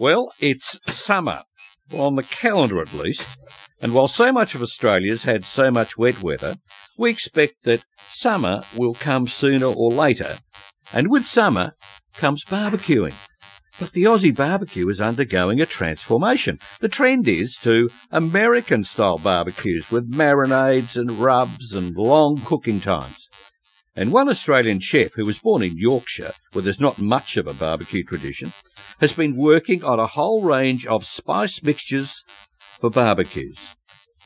Well, it's summer, on the calendar at least, and while so much of Australia's had so much wet weather, we expect that summer will come sooner or later, and with summer comes barbecuing. But the Aussie barbecue is undergoing a transformation. The trend is to American style barbecues with marinades and rubs and long cooking times. And one Australian chef who was born in Yorkshire, where there's not much of a barbecue tradition, has been working on a whole range of spice mixtures for barbecues.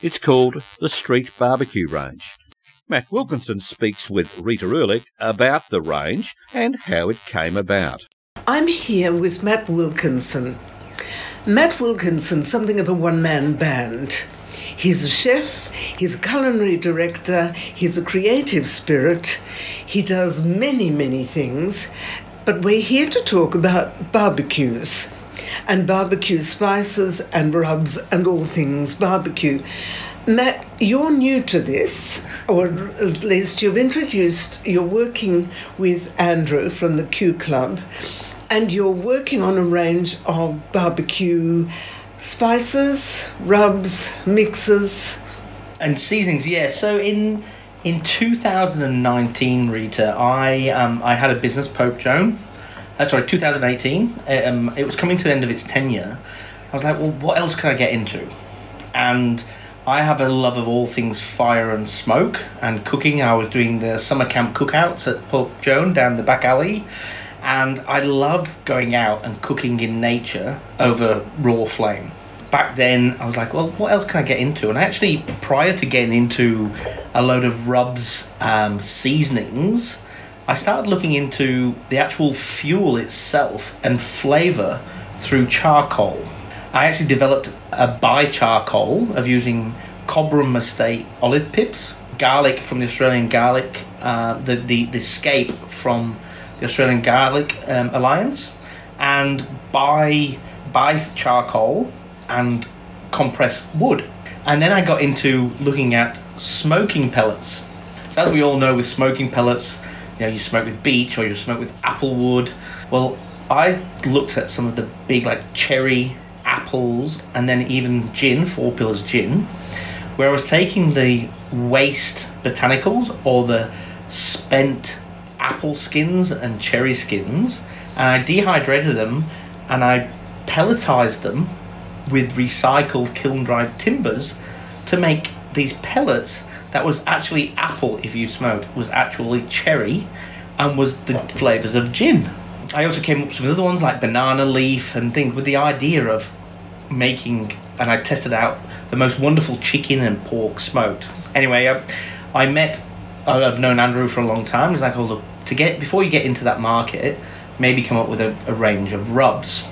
It's called the Street Barbecue Range. Matt Wilkinson speaks with Rita Erlich about the range and how it came about. I'm here with Matt Wilkinson. Matt Wilkinson, something of a one man band. He's a chef, he's a culinary director, he's a creative spirit, he does many, many things, but we're here to talk about barbecues and barbecue spices and rubs and all things barbecue. Matt, you're new to this, or at least you've introduced, you're working with Andrew from the Q Club, and you're working on a range of barbecue spices, rubs, mixes. And seasonings, yeah. So in in 2019, Rita, I um, I had a business, Pope Joan. Uh, sorry, 2018. Um, it was coming to the end of its tenure. I was like, well, what else can I get into? And I have a love of all things fire and smoke and cooking. I was doing the summer camp cookouts at Pope Joan down the back alley. And I love going out and cooking in nature over raw flame. Back then, I was like, well, what else can I get into? And actually, prior to getting into a load of rubs, um, seasonings, I started looking into the actual fuel itself and flavour through charcoal. I actually developed a by charcoal of using Cobram Estate olive pips, garlic from the Australian garlic, uh, the, the, the scape from the Australian Garlic um, Alliance, and by by charcoal and compressed wood. And then I got into looking at smoking pellets. So as we all know, with smoking pellets, you know, you smoke with beech or you smoke with apple wood. Well, I looked at some of the big like cherry, apples, and then even gin, Four Pillars gin, where I was taking the waste botanicals or the spent apple skins and cherry skins, and I dehydrated them and I pelletized them with recycled kiln dried timbers to make these pellets that was actually apple if you smoked was actually cherry and was the flavors of gin. I also came up with some other ones like banana leaf and things with the idea of making and i tested out the most wonderful chicken and pork smoked. Anyway I, I met i've known andrew for a long time. He's like oh look to get before you get into that market maybe come up with a, a range of rubs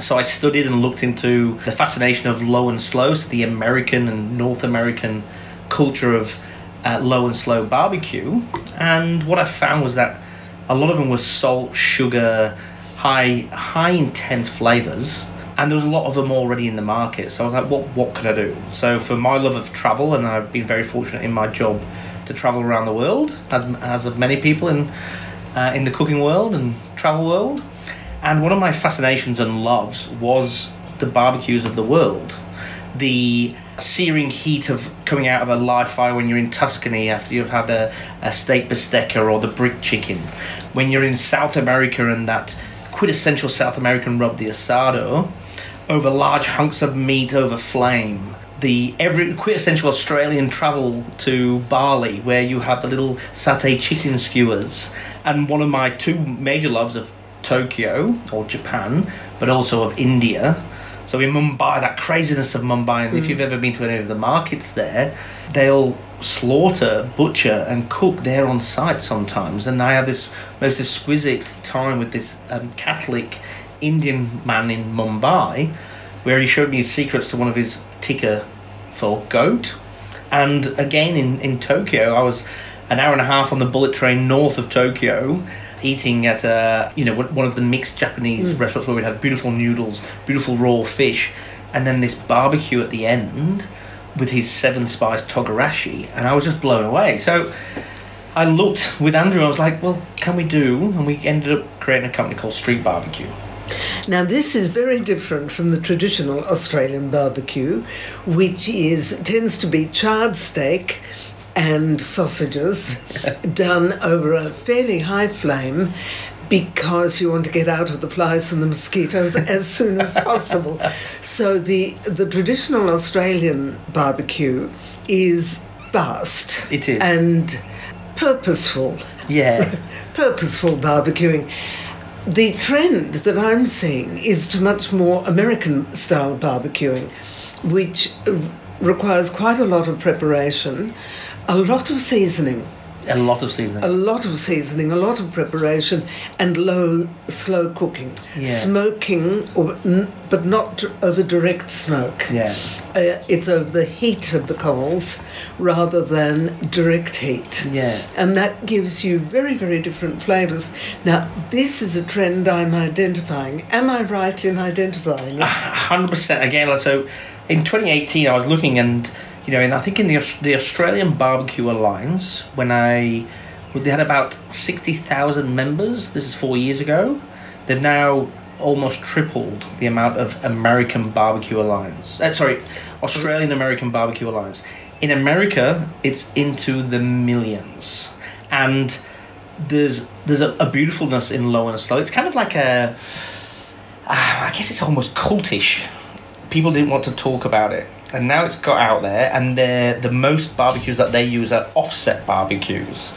so I studied and looked into the fascination of low and slow, so the American and North American culture of uh, low and slow barbecue. And what I found was that a lot of them were salt, sugar, high high intense flavors. And there was a lot of them already in the market. So I was like, what what could I do? So for my love of travel, and I've been very fortunate in my job to travel around the world, as as of many people in uh, in the cooking world and travel world. And one of my fascinations and loves was the barbecues of the world. The searing heat of coming out of a live fire when you're in Tuscany after you've had a, a steak bistecca or the brick chicken. When you're in South America and that quintessential South American rub, the asado, over large hunks of meat over flame. The every quintessential Australian travel to Bali, where you have the little satay chicken skewers, and one of my two major loves of Tokyo or Japan, but also of India. So in Mumbai, that craziness of Mumbai, and mm. if you've ever been to any of the markets there, they'll slaughter, butcher, and cook there on site sometimes. And I had this most exquisite time with this um, Catholic Indian man in Mumbai, where he showed me his secrets to one of his tikka for goat. And again in, in Tokyo, I was an hour and a half on the bullet train north of Tokyo eating at a you know one of the mixed Japanese mm. restaurants where we had beautiful noodles, beautiful raw fish, and then this barbecue at the end with his seven spice togarashi, and I was just blown away. So I looked with Andrew. I was like, "Well, can we do?" And we ended up creating a company called Street Barbecue. Now, this is very different from the traditional Australian barbecue, which is tends to be charred steak and sausages done over a fairly high flame because you want to get out of the flies and the mosquitoes as soon as possible. So the the traditional Australian barbecue is fast. It is. and purposeful Yeah. purposeful barbecuing. The trend that I'm seeing is to much more American style barbecuing, which requires quite a lot of preparation, a lot of seasoning, a lot of seasoning. a lot of seasoning, a lot of preparation, and low, slow cooking. Yeah. Smoking, or, but not over direct smoke. yeah. Uh, it's over the heat of the coals rather than direct heat. Yeah. And that gives you very, very different flavours. Now, this is a trend I'm identifying. Am I right in identifying it? hundred percent. Again, so in 2018, I was looking and you know, and I think in the the Australian Barbecue Alliance, when I they had about sixty thousand members. This is four years ago. They've now almost tripled the amount of American Barbecue Alliance. Uh, sorry, Australian American Barbecue Alliance. In America, it's into the millions, and there's there's a, a beautifulness in low and slow. It's kind of like a I guess it's almost cultish. People didn't want to talk about it, and now it's got out there. And they're, the most barbecues that they use are offset barbecues.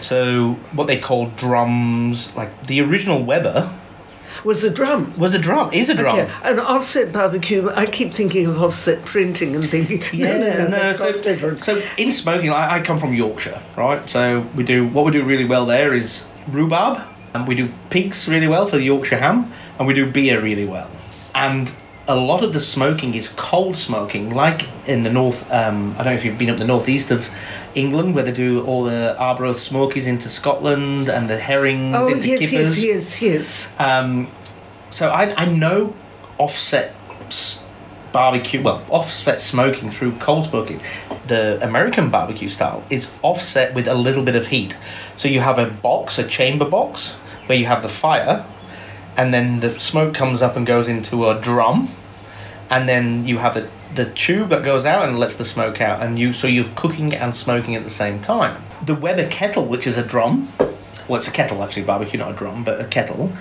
So what they call drums, like the original Weber Was a drum. was a drum, is a drum. Okay. An offset barbecue, I keep thinking of offset printing and thinking, no, no, no, that's so, different. so in smoking, I, I come from Yorkshire, right? So we do what we do really well there is rhubarb, and we do pigs really well for the Yorkshire ham, and we do beer really well. And a lot of the smoking is cold smoking, like in the north. Um, I don't know if you've been up the northeast of England, where they do all the Arbroath smokies into Scotland and the herrings oh, into yes, kippers. yes, yes, yes. Um, so I, I know offset barbecue, well, offset smoking through cold smoking. The American barbecue style is offset with a little bit of heat. So you have a box, a chamber box, where you have the fire, and then the smoke comes up and goes into a drum, and then you have the the tube that goes out and lets the smoke out, and you so you're cooking and smoking at the same time. The Weber kettle, which is a drum, well, it's a kettle actually, barbecue, not a drum, but a kettle,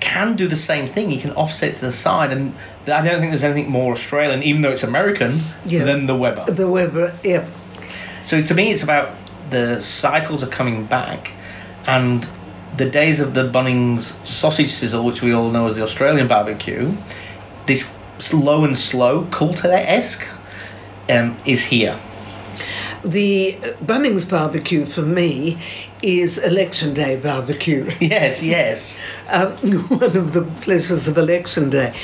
can do the same thing. You can offset to the side, and I don't think there's anything more Australian, even though it's American, Yeah. than the Weber. The Weber, yeah. So to me, it's about the cycles are coming back, and the days of the Bunnings sausage sizzle, which we all know as the Australian barbecue, this slow and slow culture esque, um, is here. The Bunnings barbecue for me is election day barbecue. Yes, yes. um, one of the pleasures of election day.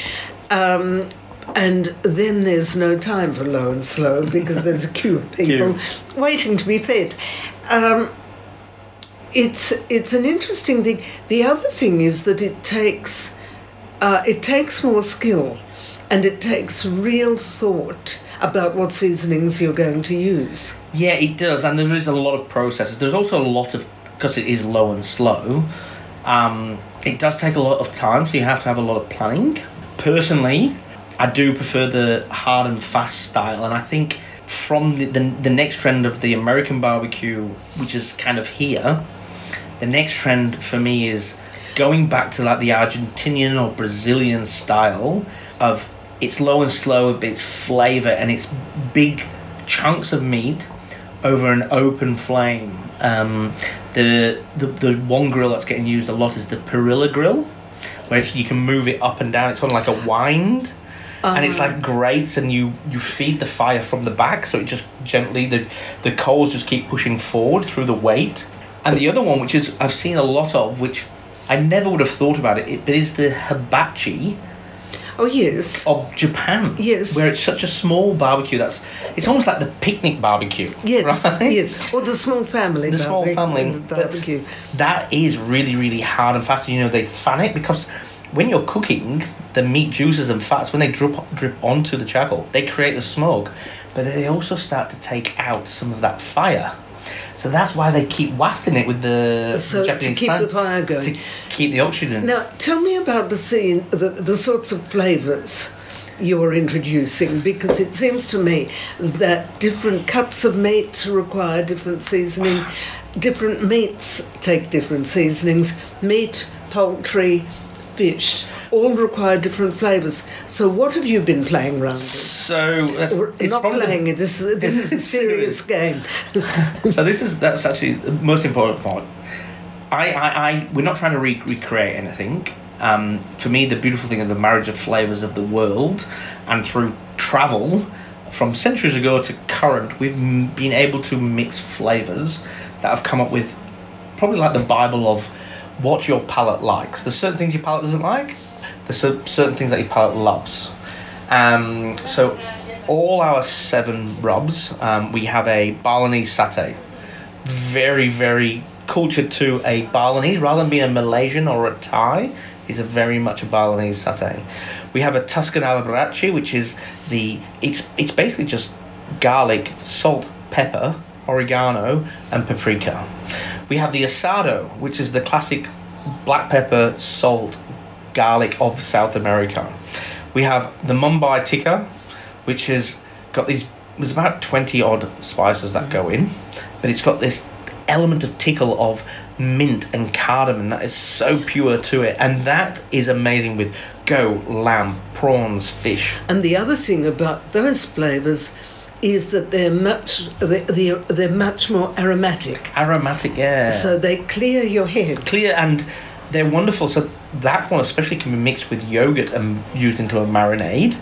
Um, and then there's no time for low and slow because there's a queue of people waiting to be fed. Um, it's it's an interesting thing. The other thing is that it takes uh, it takes more skill, and it takes real thought about what seasonings you're going to use. Yeah, it does, and there is a lot of processes. There's also a lot of because it is low and slow. Um, it does take a lot of time, so you have to have a lot of planning. Personally, I do prefer the hard and fast style, and I think from the, the, the next trend of the American barbecue, which is kind of here, the next trend for me is going back to like the Argentinian or Brazilian style of it's low and slow, but it's flavor and it's big chunks of meat over an open flame. Um, the, the the one grill that's getting used a lot is the Parrilla grill, where it's, you can move it up and down. It's on like a wind, and it's like grates, and you you feed the fire from the back, so it just gently the the coals just keep pushing forward through the weight. And the other one, which is I've seen a lot of, which I never would have thought about it, it but is the hibachi Oh yes, of Japan. Yes. Where it's such a small barbecue that's it's almost like the picnic barbecue. yes, right? yes. Or the small family. The small family barbecue. That is really, really hard and fast. You know, they fan it because when you're cooking, the meat juices and fats, when they drip drip onto the charcoal, they create the smoke, but they also start to take out some of that fire. So that's why they keep wafting it with the So to keep the fire going. to keep the oxygen. Now, tell me about the scene, the, the sorts of flavours you're introducing, because it seems to me that different cuts of meat require different seasoning, different meats take different seasonings, meat, poultry, fish, all require different flavours. So, what have you been playing around with? So that's, Or it's not probably playing it. This is, this is a serious game. so this is that's actually the most important point. I, I, I we're not trying to re- recreate anything. Um, for me, the beautiful thing of the marriage of flavors of the world, and through travel, from centuries ago to current, we've m- been able to mix flavors that have come up with probably like the Bible of what your palate likes. There's certain things your palate doesn't like. There's certain things that your palate loves. Um, so, all our seven rubs, um, we have a Balinese satay. Very, very cultured to a Balinese rather than being a Malaysian or a Thai. Is a very much a Balinese satay. We have a Tuscan alla brace, which is the it's it's basically just garlic, salt, pepper, oregano, and paprika. We have the asado, which is the classic black pepper, salt, garlic of South America. We have the Mumbai tikka, which has got these. There's about twenty odd spices that go in, but it's got this element of tickle of mint and cardamom that is so pure to it, and that is amazing with goat, lamb, prawns, fish. And the other thing about those flavours is that they're much they're, they're, they're much more aromatic. Aromatic, yeah. So they clear your head. clear and they're wonderful. So that one especially can be mixed with yogurt and used into a marinade,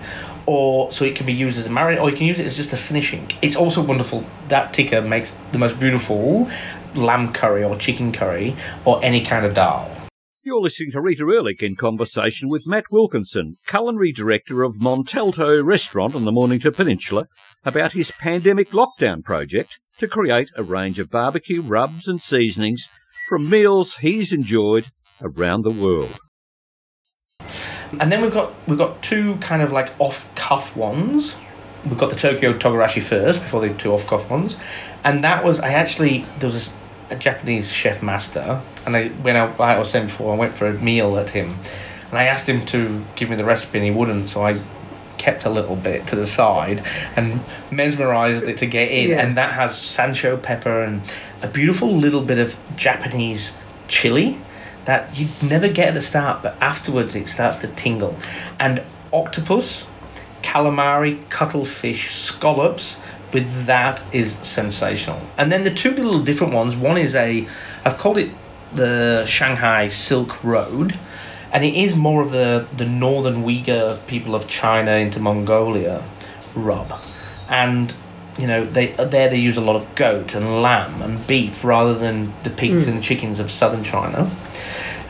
or so it can be used as a marinade, or you can use it as just a finishing. It's also wonderful. That tikka makes the most beautiful lamb curry or chicken curry or any kind of dal. You're listening to Rita Erlich in conversation with Matt Wilkinson, culinary director of Montalto Restaurant on the Mornington Peninsula, about his pandemic lockdown project to create a range of barbecue rubs and seasonings from meals he's enjoyed around the world. And then we've got we've got two kind of like off cuff ones. We've got the Tokyo Togarashi first before the two off cuff ones, and that was I actually there was a Japanese chef master, and I when I, like I was saying before I went for a meal at him, and I asked him to give me the recipe and he wouldn't, so I kept a little bit to the side and mesmerized it to get in, Yeah. and that has sansho pepper and a beautiful little bit of Japanese chili that you'd never get at the start, but afterwards it starts to tingle. And octopus, calamari, cuttlefish, scallops with that is sensational. And then the two little different ones, one is a, I've called it the Shanghai Silk Road, and it is more of the, the northern Uyghur people of China into Mongolia rub. And you know, they there they use a lot of goat and lamb and beef rather than the pigs hmm. and chickens of southern China.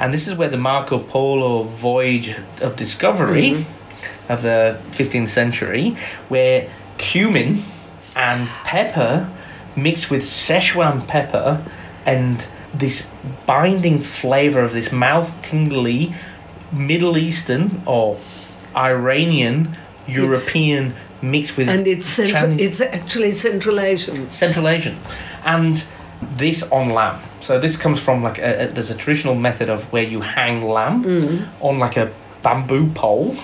And this is where the Marco Polo voyage of discovery mm-hmm. of the 15th century, where cumin and pepper mixed with Szechuan pepper and this binding flavor of this mouth tingly Middle Eastern or Iranian European mixed with And it's central, Chinese- it's actually Central Asian. Central Asian, and this on lamb. So this comes from like a, a, there's a traditional method of where you hang lamb mm. on like a bamboo pole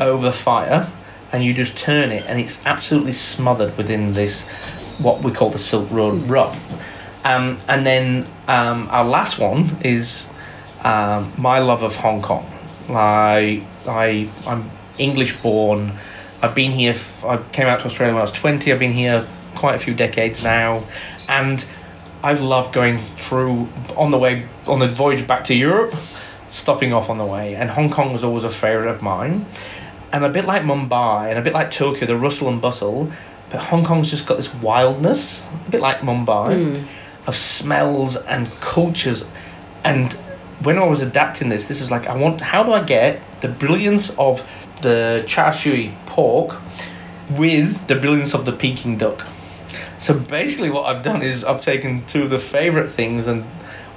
over fire, and you just turn it, and it's absolutely smothered within this what we call the Silk Road rub. Um, and then um, our last one is um, my love of Hong Kong. I I I'm English born. I've been here. F- I came out to Australia when I was twenty. I've been here quite a few decades now, and I love going through on the way on the voyage back to Europe, stopping off on the way. And Hong Kong was always a favorite of mine. And a bit like Mumbai and a bit like Tokyo, the rustle and bustle, but Hong Kong's just got this wildness, a bit like Mumbai, hmm. of smells and cultures. And when I was adapting this, this was like I want. How do I get the brilliance of the char siu pork with the brilliance of the Peking duck? So basically, what I've done is I've taken two of the favorite things and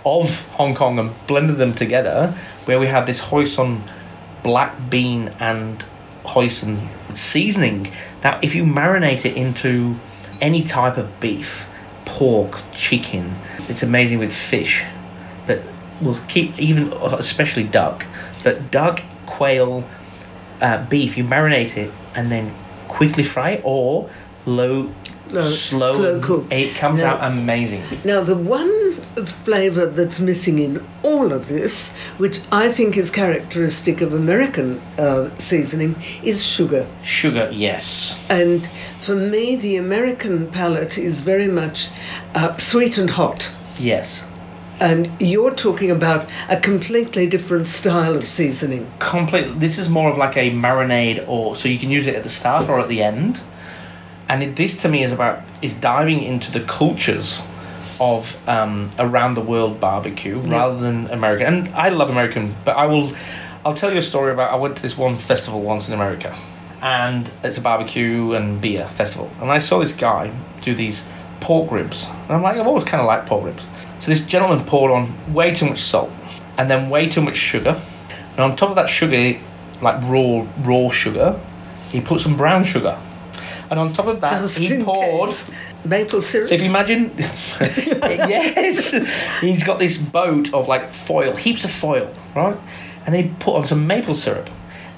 of Hong Kong and blended them together, where we have this hoisin black bean and hoisin seasoning that if you marinate it into any type of beef, pork, chicken. It's amazing with fish, but we'll keep even especially duck. But duck, quail, uh, beef, you marinate it and then quickly fry it or low, Low- slow, slow cook. It comes Now- out amazing. Now, the one flavour that's missing in all of this, which I think is characteristic of American uh, seasoning, is sugar. Sugar, yes. And for me, the American palate is very much uh, sweet and hot. Yes. And you're talking about a completely different style of seasoning. complete this is more of like a marinade or so you can use it at the start or at the end and it, this to me is about is diving into the cultures of um, around the world barbecue rather than american and i love american but i will i'll tell you a story about i went to this one festival once in america. And it's a barbecue and beer festival. And i saw this guy do these pork ribs. And i'm like i've always kind of liked pork ribs. So this gentleman poured on way too much salt and then way too much sugar. And on top of that sugar, like raw raw sugar, he put some brown sugar. And on top of that, Just he poured. case. maple syrup. So if you imagine, yes, he's got this boat of like foil, heaps of foil, right? And they put on some maple syrup,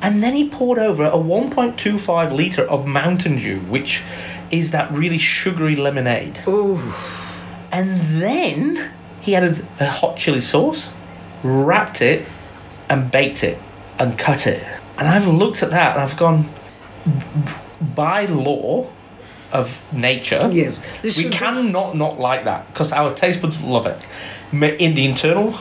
and then he poured over a 1.25 liter of Mountain Dew, which is that really sugary lemonade. Ooh. And then he added a hot chili sauce, wrapped it, and baked it, and cut it. And I've looked at that and I've gone, by law of nature, Yes, this we should be- cannot not like that because our taste buds love it. In the internal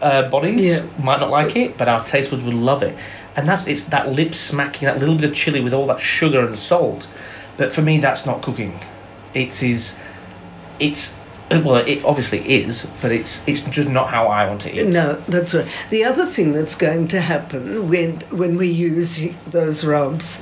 uh, bodies Yeah. might not like it, but our taste buds would love it. And that's it's that lip smacking, that little bit of chili with all that sugar and salt. But for me, that's not cooking. It is, it's uh, well, it obviously is, but it's it's just not how I want to eat. No, that's right. The other thing that's going to happen when when we use those rubs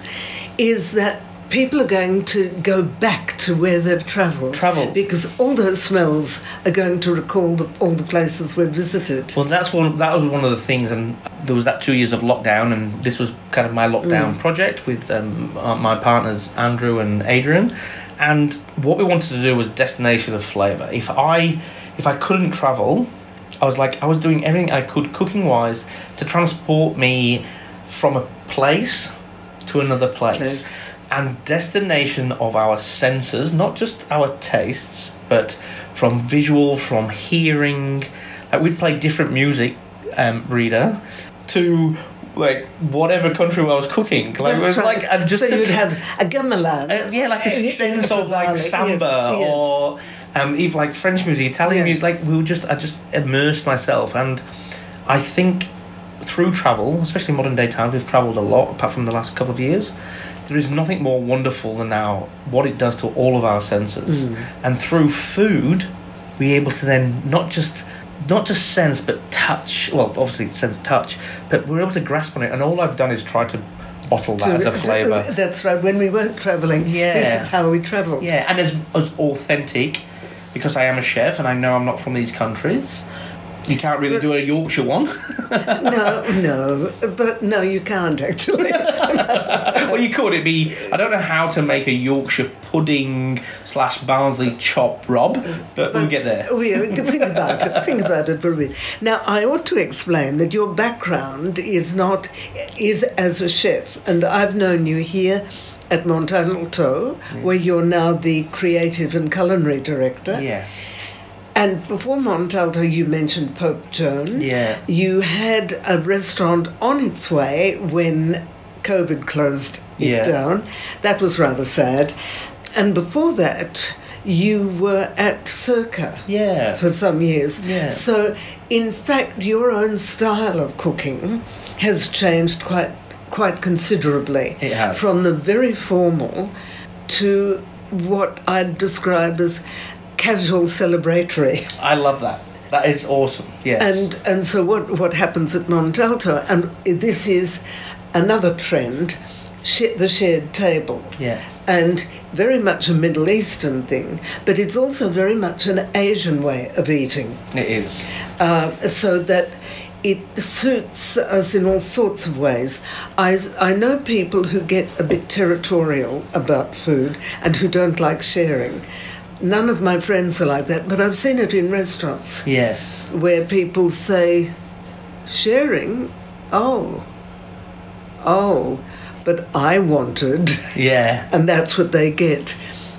is that people are going to go back to where they've travelled. Travelled. because all those smells are going to recall the, all the places we've visited. Well, that's one. That was one of the things, and there was that two years of lockdown, and this was kind of my lockdown project with um, uh, my partners Andrew and Adrian, and what we wanted to do was destination of flavour. If I, if I couldn't travel, I was like I was doing everything I could cooking wise to transport me from a place to another place. Place. And destination of our senses, not just our tastes, but from visual, from hearing. Like we'd play different music, um, Rita, to like whatever country I was cooking. Like it was That's right. like and just so you'd have a gamelan. uh, yeah, like a sense of like yes, samba yes. or um, even like French music, Italian Yeah. music. Like we were just, I just immersed myself, and I think through travel, especially modern day times, we've travelled a lot. Apart from the last couple of years, there is nothing more wonderful than now what it does to all of our senses, Mm. and through food, we're able to then not just not just sense but touch. Well, obviously sense touch, but we're able to grasp on it. And all I've done is try to bottle that as a flavour. That's right. When we weren't travelling, Yeah. this is how we travelled. Yeah, and as as authentic, because I am a chef and I know I'm not from these countries. You can't really do a Yorkshire one. No, no, but no, you can't actually. well, you could. It'd be. I don't know how to make a Yorkshire pudding slash Barnsley chop, Rob, but, we'll get there. We uh, think about it. Think about it for a bit. Now, I ought to explain that your background is not is as a chef, and I've known you here at Montalto, where you're now the creative and culinary director. Yes. And before Montalto, you mentioned Pope Joan. Yeah. You had a restaurant on its way when COVID closed it Yeah. down. That was rather sad. And before that, you were at Circa Yeah. for some years. Yeah. So, in fact, your own style of cooking has changed quite quite considerably. It has. From the very formal to what I'd describe as casual celebratory. I love that. That is awesome. Yes. And and so what what happens at Montalto, and this is another trend, sh- the shared table. Yeah. And very much a Middle Eastern thing, but it's also very much an Asian way of eating, it is. uh, so that it suits us in all sorts of ways. I, I know people who get a bit territorial about food and who don't like sharing. None of my friends are like that, but I've seen it in restaurants Yes. where people say, sharing? Oh, oh, but I wanted, Yeah. and that's what they get.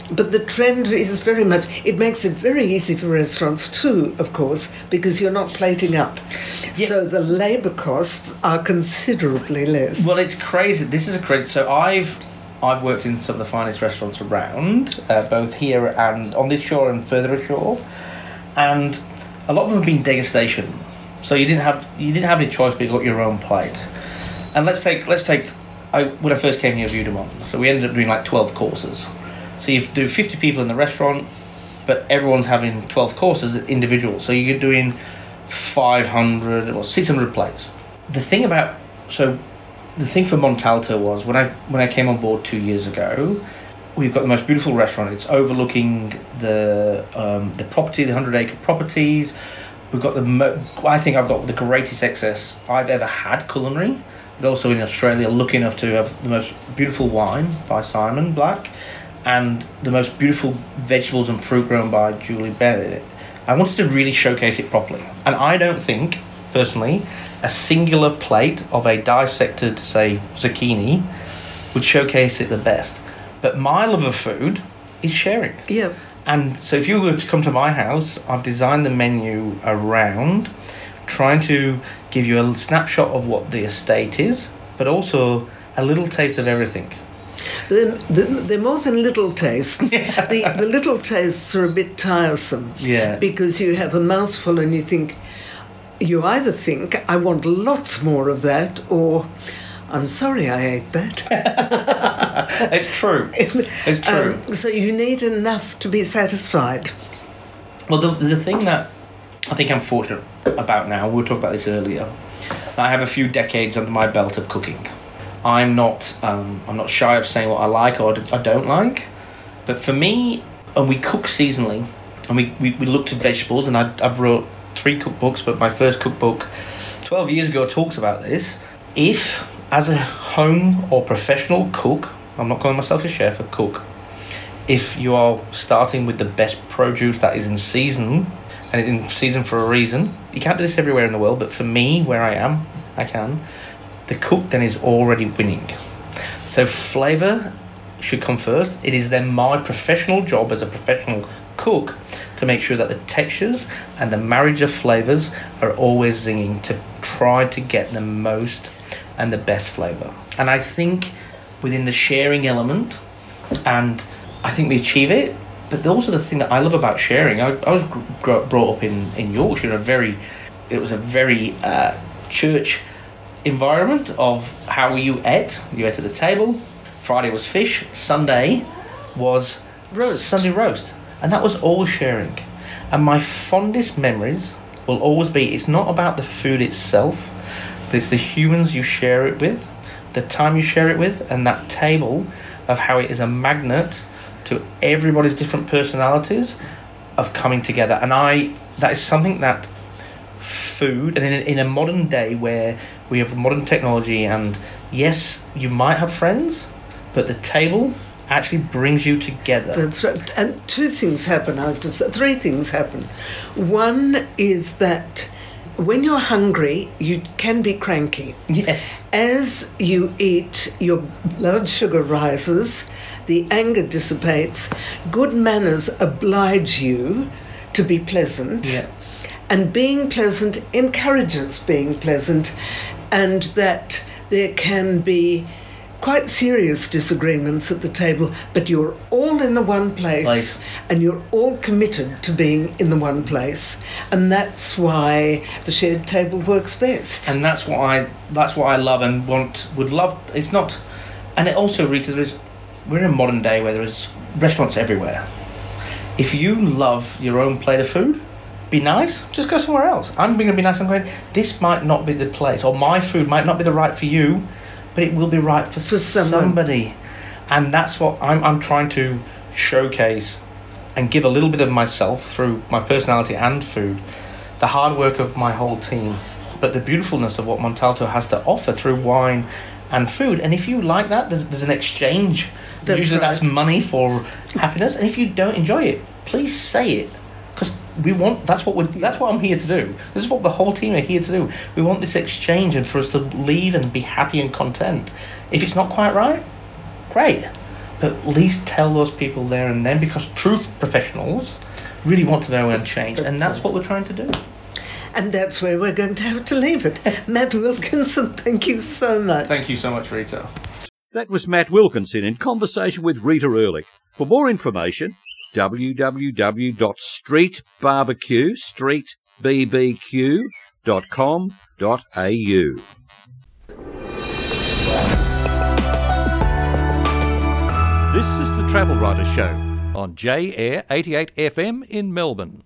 But the trend is very much, it makes it very easy for restaurants too, of course, because you're not plating up. Yeah. So the labour costs are considerably less. Well, it's crazy. This is a crazy. So I've I've worked in some of the finest restaurants around, uh, both here and on this shore and further ashore, and a lot of them have been degustation. So you didn't have you didn't have any choice, but you got your own plate. And let's take let's take. I, when I first came here, Vue de monde, so we ended up doing like twelve courses. So you do fifty people in the restaurant, but everyone's having twelve courses at individual. So you're doing five hundred or six hundred plates. The thing about so the thing for Montalto was when I when I came on board two years ago, we've got the most beautiful restaurant. It's overlooking the um, the property, the hundred acre properties. We've got the mo- I think I've got the greatest excess I've ever had culinary, but also in Australia, lucky enough to have the most beautiful wine by Simon Black, and the most beautiful vegetables and fruit grown by Julie Bennett. I wanted to really showcase it properly, and I don't think personally a singular plate of a dissected, say, zucchini would showcase it the best. But my love of food is sharing. yeah. And so if you were to come to my house, I've designed the menu around trying to give you a snapshot of what the estate is, but also a little taste of everything. They're, they're more than little tastes. The, the little tastes are a bit tiresome. Yeah. Because you have a mouthful and you think, you either think, I want lots more of that, or I'm sorry I ate that. It's true. It's true. Um, so you need enough to be satisfied. Well, the, the thing that I think I'm fortunate about now, we were talking about this earlier, I have a few decades under my belt of cooking. I'm not um, I'm not shy of saying what I like or I don't like, but for me, and we cook seasonally, and we, we, we looked at vegetables, and I, I've wrote three cookbooks, but my first cookbook, 12 years ago, talks about this. If, as a home or professional cook, I'm not calling myself a chef, a cook, if you are starting with the best produce that is in season and in season for a reason you can't do this everywhere in the world but for me where i am i can the cook then is already winning so flavor should come first it is then my professional job as a professional cook to make sure that the textures and the marriage of flavors are always zinging to try to get the most and the best flavor and i think within the sharing element and I think we achieve it. But also the thing that I love about sharing, I, I was gr- brought up in, in Yorkshire, a very, it was a very uh, church environment of how you ate. You ate at the table. Friday was fish. Sunday was Roast. Sunday roast, and that was all sharing. And my fondest memories will always be. It's not about the food itself, but it's the humans you share it with, the time you share it with, and that table of how it is a magnet to everybody's different personalities of coming together. And I that is something that food and in in a modern day where we have modern technology and yes, you might have friends, but the table actually brings you together. That's right. And two things happen after, three things happen. One is that when you're hungry, you can be cranky. yes. As you eat, your blood sugar rises, the anger dissipates, good manners oblige you to be pleasant. Yeah. And being pleasant encourages being pleasant, and that there can be quite serious disagreements at the table, but you're all in the one place, Place. and you're all committed to being in the one place. And that's why the shared table works best. and that's what I that's what I love and want would love. It's not, and it also Rita, there is we're in a modern day where there is restaurants everywhere. If you love your own plate of food, be nice. Just go somewhere else. I'm going to be nice. I'm going. This might not be the place, or my food might not be the right for you, but it will be right for, For somebody. And that's what I'm. I'm trying to showcase and give a little bit of myself through my personality and food, the hard work of my whole team, but the beautifulness of what Montalto has to offer through wine and food. And if you like that, there's, there's an exchange. That's Usually that's money for happiness. And if you don't enjoy it, please say it we want that's what we're, that's what I'm here to do. This is what the whole team are here to do. We want this exchange and for us to leave and be happy and content. If it's not quite right, great, but at least tell those people there and then because truth professionals really want to know and change, and that's what we're trying to do. And that's where we're going to have to leave it. Matt Wilkinson, thank you so much. Thank you so much, Rita. That was Matt Wilkinson in conversation with Rita Erlich. For more information, www.streetbarbecue, streetbbq.com.au. This is the Travel Writer Show on J Air 88 FM in Melbourne.